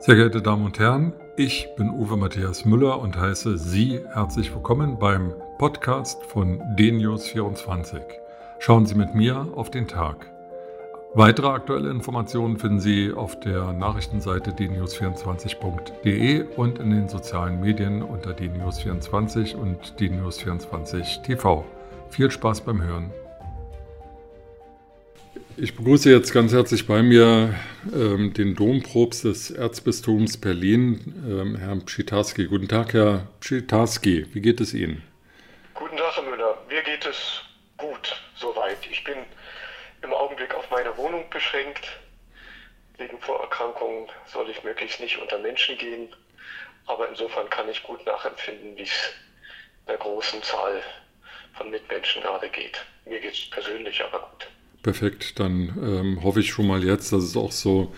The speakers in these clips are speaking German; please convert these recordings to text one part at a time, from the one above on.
Sehr geehrte Damen und Herren, ich bin Uwe Matthias Müller und heiße Sie herzlich willkommen beim Podcast von DNews24. Schauen Sie mit mir auf den Tag. Weitere aktuelle Informationen finden Sie auf der Nachrichtenseite dnews24.de und in den sozialen Medien unter dnews24 und dnews24 TV. Viel Spaß beim Hören. Ich begrüße jetzt ganz herzlich bei mir ähm, den Domprobst des Erzbistums Berlin, ähm, Herrn Pschitarski. Guten Tag, Herr Pschitarski. Wie geht es Ihnen? Guten Tag, Herr Müller. Mir geht es gut soweit. Ich bin im Augenblick auf meine Wohnung beschränkt. Wegen Vorerkrankungen soll ich möglichst nicht unter Menschen gehen. Aber insofern kann ich gut nachempfinden, wie es der großen Zahl von Mitmenschen gerade geht. Mir geht es persönlich aber gut. Perfekt, dann ähm, hoffe ich schon mal jetzt, dass es auch so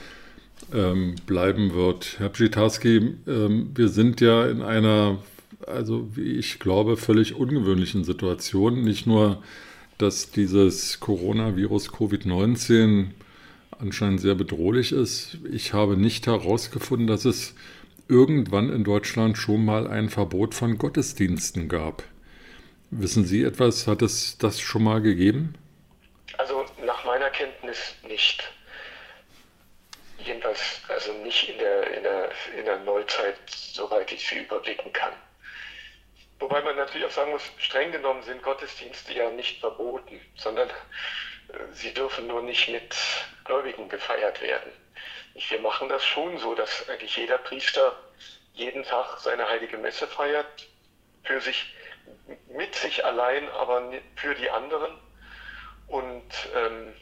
ähm, bleiben wird. Herr Pschitarski, ähm, wir sind ja in einer, also wie ich glaube, völlig ungewöhnlichen Situation. Nicht nur, dass dieses Coronavirus Covid-19 anscheinend sehr bedrohlich ist. Ich habe nicht herausgefunden, dass es irgendwann in Deutschland schon mal ein Verbot von Gottesdiensten gab. Wissen Sie etwas, hat es das schon mal gegeben? Meiner nicht. Jedenfalls also nicht in der, in der, in der Neuzeit, soweit ich sie überblicken kann. Wobei man natürlich auch sagen muss, streng genommen sind Gottesdienste ja nicht verboten, sondern äh, sie dürfen nur nicht mit Gläubigen gefeiert werden. Wir machen das schon so, dass eigentlich jeder Priester jeden Tag seine heilige Messe feiert, für sich, mit sich allein, aber für die anderen. Und ähm,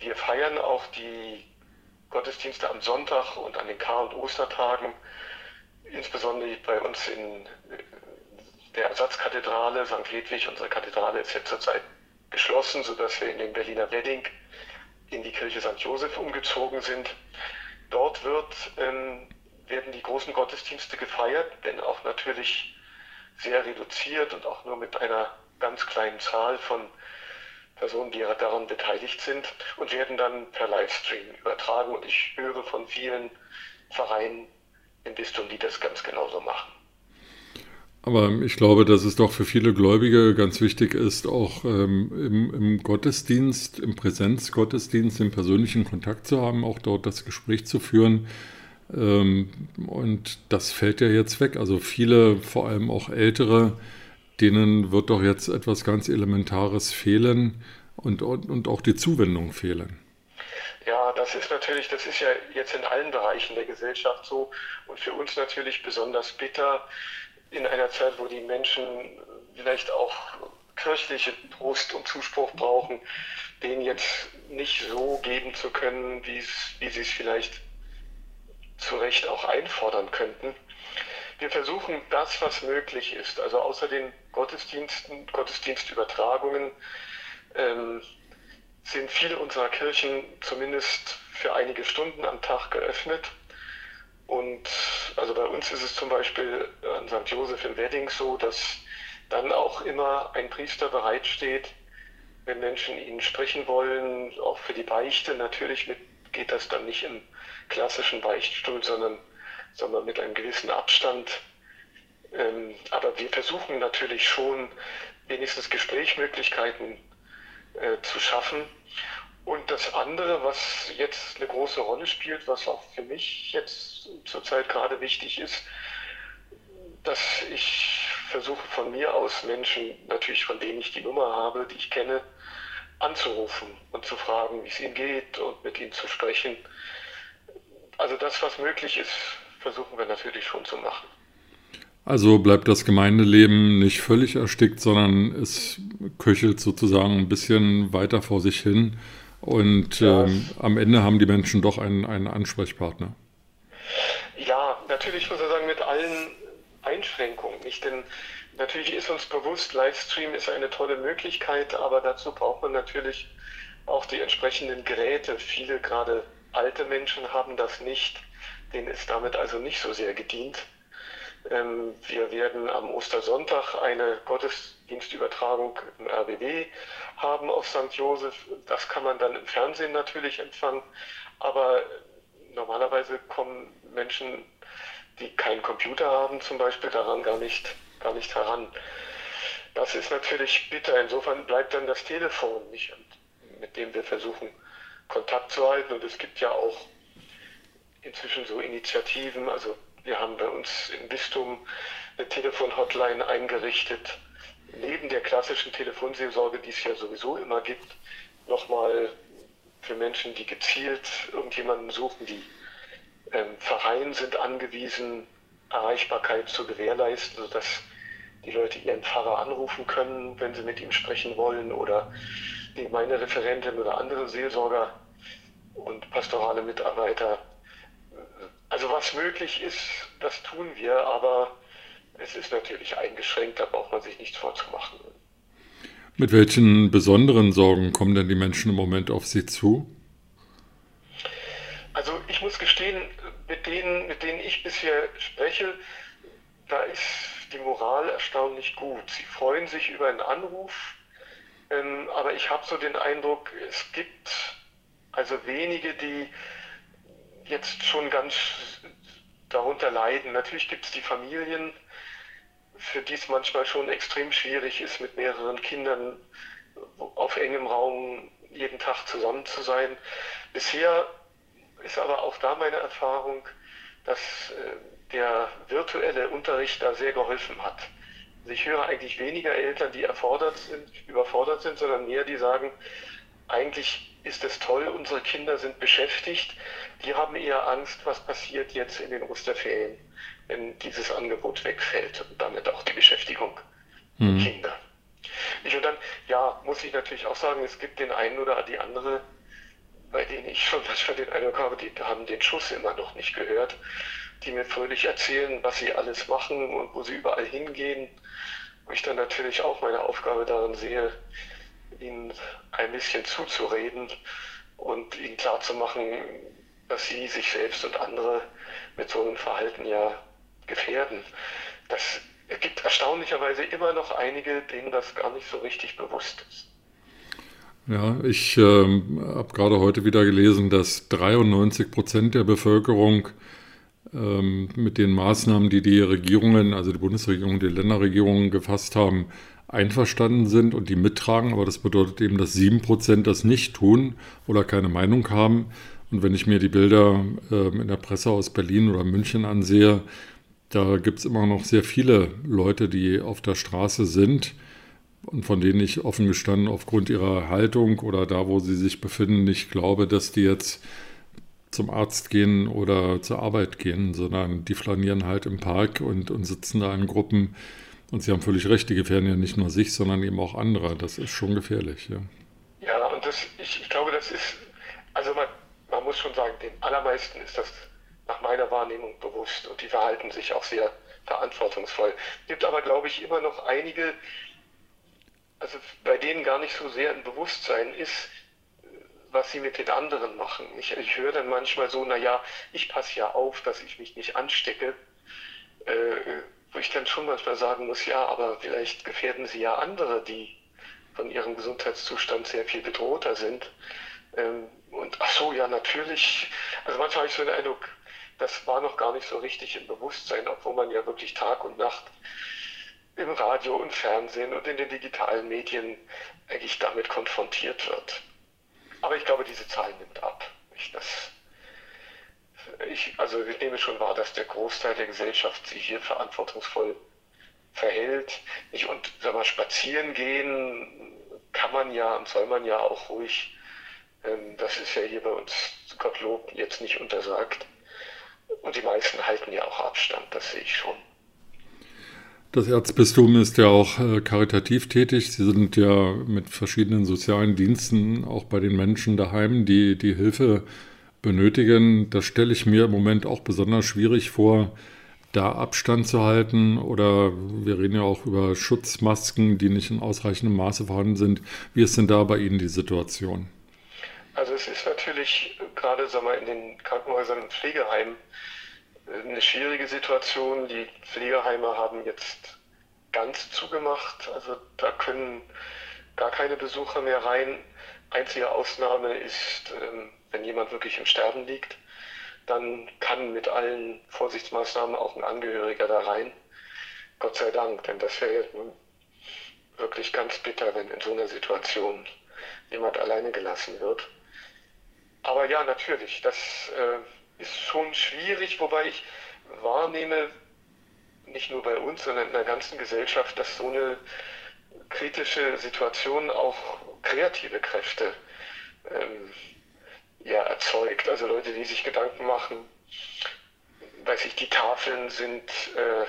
wir feiern auch die Gottesdienste am Sonntag und an den Kar- und Ostertagen, insbesondere bei uns in der Ersatzkathedrale St. Hedwig, unsere Kathedrale ist jetzt zurzeit geschlossen, sodass wir in den Berliner Wedding in die Kirche St. Joseph umgezogen sind. Dort wird, ähm, werden die großen Gottesdienste gefeiert, wenn auch natürlich sehr reduziert und auch nur mit einer ganz kleinen Zahl von Personen, die daran beteiligt sind und werden dann per Livestream übertragen. Und ich höre von vielen Vereinen im Bistum, die das ganz genauso machen. Aber ich glaube, dass es doch für viele Gläubige ganz wichtig ist, auch ähm, im, im, Gottesdienst, im Präsenzgottesdienst, im persönlichen Kontakt zu haben, auch dort das Gespräch zu führen. Ähm, und das fällt ja jetzt weg. Also viele, vor allem auch ältere, denen wird doch jetzt etwas ganz Elementares fehlen und, und, und auch die Zuwendung fehlen. Ja, das ist natürlich, das ist ja jetzt in allen Bereichen der Gesellschaft so und für uns natürlich besonders bitter in einer Zeit, wo die Menschen vielleicht auch kirchliche Trost und Zuspruch brauchen, den jetzt nicht so geben zu können, wie sie es vielleicht zu Recht auch einfordern könnten. Wir versuchen das, was möglich ist, also außer den Gottesdiensten, Gottesdienstübertragungen, ähm, sind viele unserer Kirchen zumindest für einige Stunden am Tag geöffnet. Und also bei uns ist es zum Beispiel an St. Josef im Wedding so, dass dann auch immer ein Priester bereitsteht, wenn Menschen ihn sprechen wollen, auch für die Beichte. Natürlich geht das dann nicht im klassischen Beichtstuhl, sondern, sondern mit einem gewissen Abstand. Ähm, aber wir versuchen natürlich schon, wenigstens Gesprächsmöglichkeiten äh, zu schaffen. Und das andere, was jetzt eine große Rolle spielt, was auch für mich jetzt zurzeit gerade wichtig ist, dass ich versuche von mir aus Menschen, natürlich von denen ich die Nummer habe, die ich kenne, anzurufen und zu fragen, wie es ihnen geht und mit ihnen zu sprechen. Also das, was möglich ist, versuchen wir natürlich schon zu machen. Also bleibt das Gemeindeleben nicht völlig erstickt, sondern es köchelt sozusagen ein bisschen weiter vor sich hin. Und ja. ähm, am Ende haben die Menschen doch einen, einen Ansprechpartner. Ja, natürlich muss ich sagen, mit allen Einschränkungen. Nicht? Denn natürlich ist uns bewusst, Livestream ist eine tolle Möglichkeit, aber dazu braucht man natürlich auch die entsprechenden Geräte. Viele, gerade alte Menschen, haben das nicht. Denen ist damit also nicht so sehr gedient. Ähm, wir werden am Ostersonntag eine Gottesdienstübertragung im RBW haben auf St. Josef. Das kann man dann im Fernsehen natürlich empfangen. Aber normalerweise kommen Menschen, die keinen Computer haben, zum Beispiel daran gar nicht, gar nicht heran. Das ist natürlich bitter. Insofern bleibt dann das Telefon nicht, mit dem wir versuchen, Kontakt zu halten. Und es gibt ja auch inzwischen so Initiativen. Also wir haben bei uns im Bistum eine Telefonhotline eingerichtet. Neben der klassischen Telefonseelsorge, die es ja sowieso immer gibt, nochmal für Menschen, die gezielt irgendjemanden suchen, die ähm, Vereine sind angewiesen, Erreichbarkeit zu gewährleisten, sodass die Leute ihren Pfarrer anrufen können, wenn sie mit ihm sprechen wollen oder die meine Referentin oder andere Seelsorger und pastorale Mitarbeiter. Also was möglich ist, das tun wir, aber es ist natürlich eingeschränkt, da braucht man sich nichts vorzumachen. Mit welchen besonderen Sorgen kommen denn die Menschen im Moment auf Sie zu? Also ich muss gestehen, mit denen, mit denen ich bisher spreche, da ist die Moral erstaunlich gut. Sie freuen sich über einen Anruf, ähm, aber ich habe so den Eindruck, es gibt also wenige, die jetzt schon ganz darunter leiden. Natürlich gibt es die Familien, für die es manchmal schon extrem schwierig ist, mit mehreren Kindern auf engem Raum jeden Tag zusammen zu sein. Bisher ist aber auch da meine Erfahrung, dass äh, der virtuelle Unterricht da sehr geholfen hat. Also ich höre eigentlich weniger Eltern, die erfordert sind, überfordert sind, sondern mehr, die sagen, eigentlich ist es toll, unsere Kinder sind beschäftigt, die haben eher Angst, was passiert jetzt in den Osterferien, wenn dieses Angebot wegfällt und damit auch die Beschäftigung mhm. der Kinder. Ich und dann, ja, muss ich natürlich auch sagen, es gibt den einen oder die andere bei denen ich schon manchmal den Eindruck habe, die haben den Schuss immer noch nicht gehört, die mir fröhlich erzählen, was sie alles machen und wo sie überall hingehen. Wo ich dann natürlich auch meine Aufgabe darin sehe, ihnen ein bisschen zuzureden und ihnen klarzumachen, dass sie sich selbst und andere mit so einem Verhalten ja gefährden. Das gibt erstaunlicherweise immer noch einige, denen das gar nicht so richtig bewusst ist. Ja, ich äh, habe gerade heute wieder gelesen, dass 93 Prozent der Bevölkerung ähm, mit den Maßnahmen, die die Regierungen, also die Bundesregierung, die Länderregierungen gefasst haben, einverstanden sind und die mittragen. Aber das bedeutet eben, dass sieben Prozent das nicht tun oder keine Meinung haben. Und wenn ich mir die Bilder äh, in der Presse aus Berlin oder München ansehe, da gibt es immer noch sehr viele Leute, die auf der Straße sind und von denen ich offen gestanden aufgrund ihrer Haltung oder da, wo sie sich befinden, nicht glaube, dass die jetzt zum Arzt gehen oder zur Arbeit gehen, sondern die flanieren halt im Park und, und sitzen da in Gruppen. Und Sie haben völlig recht, die gefährden ja nicht nur sich, sondern eben auch andere. Das ist schon gefährlich. Ja, ja und das, ich, ich glaube, das ist, also man, man muss schon sagen, den allermeisten ist das nach meiner Wahrnehmung bewusst und die verhalten sich auch sehr verantwortungsvoll. Es gibt aber, glaube ich, immer noch einige, also bei denen gar nicht so sehr ein Bewusstsein ist, was sie mit den anderen machen. Ich, ich höre dann manchmal so, naja, ich passe ja auf, dass ich mich nicht anstecke, äh, wo ich dann schon manchmal sagen muss, ja, aber vielleicht gefährden sie ja andere, die von ihrem Gesundheitszustand sehr viel bedrohter sind. Ähm, und ach so, ja, natürlich. Also manchmal habe ich so den Eindruck, das war noch gar nicht so richtig im Bewusstsein, obwohl man ja wirklich Tag und Nacht im Radio und Fernsehen und in den digitalen Medien eigentlich damit konfrontiert wird. Aber ich glaube, diese Zahl nimmt ab. Das, ich, also ich nehme schon wahr, dass der Großteil der Gesellschaft sich hier verantwortungsvoll verhält. Ich, und sag mal, spazieren gehen kann man ja und soll man ja auch ruhig. Ähm, das ist ja hier bei uns Gottlob jetzt nicht untersagt. Und die meisten halten ja auch Abstand, das sehe ich schon. Das Erzbistum ist ja auch äh, karitativ tätig. Sie sind ja mit verschiedenen sozialen Diensten auch bei den Menschen daheim, die die Hilfe benötigen. Das stelle ich mir im Moment auch besonders schwierig vor, da Abstand zu halten. Oder wir reden ja auch über Schutzmasken, die nicht in ausreichendem Maße vorhanden sind. Wie ist denn da bei Ihnen die Situation? Also es ist natürlich gerade sagen wir, in den Krankenhäusern und Pflegeheimen eine schwierige Situation. Die Pflegeheime haben jetzt ganz zugemacht. Also da können gar keine Besucher mehr rein. Einzige Ausnahme ist, ähm, wenn jemand wirklich im Sterben liegt. dann kann mit allen Vorsichtsmaßnahmen auch ein Angehöriger da rein. Gott sei Dank, denn das wäre nun wirklich ganz bitter, wenn in so einer Situation jemand alleine gelassen wird. Aber ja, natürlich, das äh, ist schon schwierig, wobei ich wahrnehme, nicht nur bei uns, sondern in der ganzen Gesellschaft, dass so eine kritische Situation auch kreative Kräfte ähm, ja, erzeugt. Also Leute, die sich Gedanken machen, weiß ich, die Tafeln sind äh,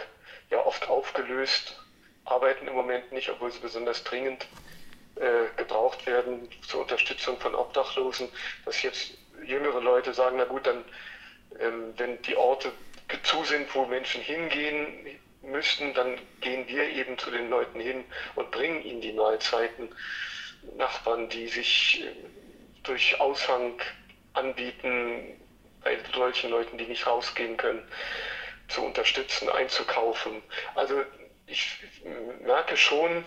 ja oft aufgelöst, arbeiten im Moment nicht, obwohl sie besonders dringend äh, gebraucht werden zur Unterstützung von Obdachlosen, dass jetzt jüngere Leute sagen, na gut, dann ähm, wenn die Orte zu sind, wo Menschen hingehen müssten, dann gehen wir eben zu den Leuten hin und bringen ihnen die Mahlzeiten. Nachbarn, die sich äh, durch Aushang anbieten, bei solchen Leuten, die nicht rausgehen können, zu unterstützen, einzukaufen. Also ich merke schon,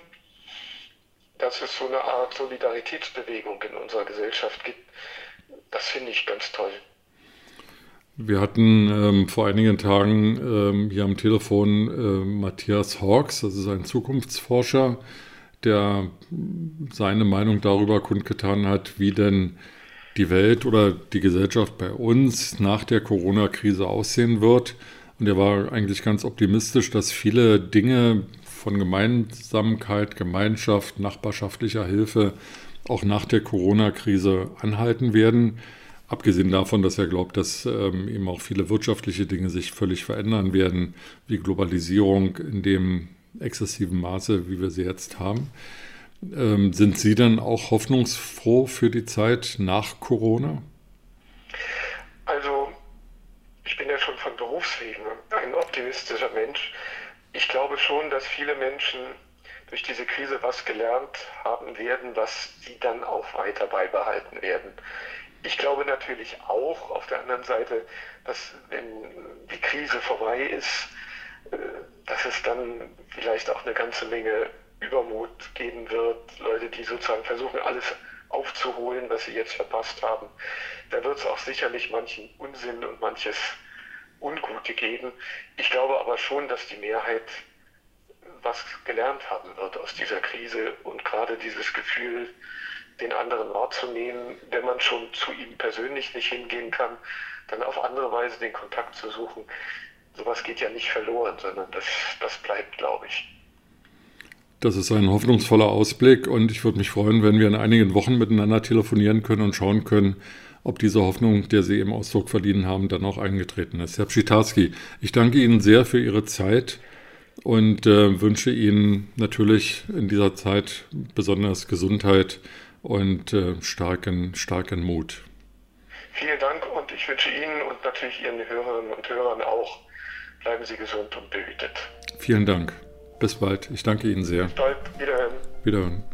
dass es so eine Art Solidaritätsbewegung in unserer Gesellschaft gibt. Das finde ich ganz toll. Wir hatten ähm, vor einigen Tagen ähm, hier am Telefon äh, Matthias Hawks, das ist ein Zukunftsforscher, der seine Meinung darüber kundgetan hat, wie denn die Welt oder die Gesellschaft bei uns nach der Corona-Krise aussehen wird. Und er war eigentlich ganz optimistisch, dass viele Dinge von Gemeinsamkeit, Gemeinschaft, nachbarschaftlicher Hilfe auch nach der Corona-Krise anhalten werden. Abgesehen davon, dass er glaubt, dass ähm, eben auch viele wirtschaftliche Dinge sich völlig verändern werden, wie Globalisierung in dem exzessiven Maße, wie wir sie jetzt haben. Ähm, sind Sie dann auch hoffnungsfroh für die Zeit nach Corona? Also, ich bin ja schon von Berufswegen ein optimistischer Mensch. Ich glaube schon, dass viele Menschen durch diese Krise was gelernt haben werden, was sie dann auch weiter beibehalten werden. Ich glaube natürlich auch auf der anderen Seite, dass wenn die Krise vorbei ist, äh, dass es dann vielleicht auch eine ganze Menge Übermut geben wird, Leute, die sozusagen versuchen, alles aufzuholen, was sie jetzt verpasst haben. Da wird es auch sicherlich manchen Unsinn und manches Ungute geben. Ich glaube aber schon, dass die Mehrheit was gelernt haben wird aus dieser Krise und gerade dieses Gefühl, den anderen wahrzunehmen, wenn man schon zu ihm persönlich nicht hingehen kann, dann auf andere Weise den Kontakt zu suchen. Sowas geht ja nicht verloren, sondern das, das bleibt, glaube ich. Das ist ein hoffnungsvoller Ausblick und ich würde mich freuen, wenn wir in einigen Wochen miteinander telefonieren können und schauen können, ob diese Hoffnung, der Sie im Ausdruck verliehen haben, dann auch eingetreten ist. Herr Pschitarski, ich danke Ihnen sehr für Ihre Zeit und äh, wünsche Ihnen natürlich in dieser Zeit besonders Gesundheit und äh, starken, starken Mut. Vielen Dank und ich wünsche Ihnen und natürlich Ihren Hörerinnen und Hörern auch, bleiben Sie gesund und behütet. Vielen Dank. Bis bald. Ich danke Ihnen sehr. Bis bald. Wiederhören. Wiederhören.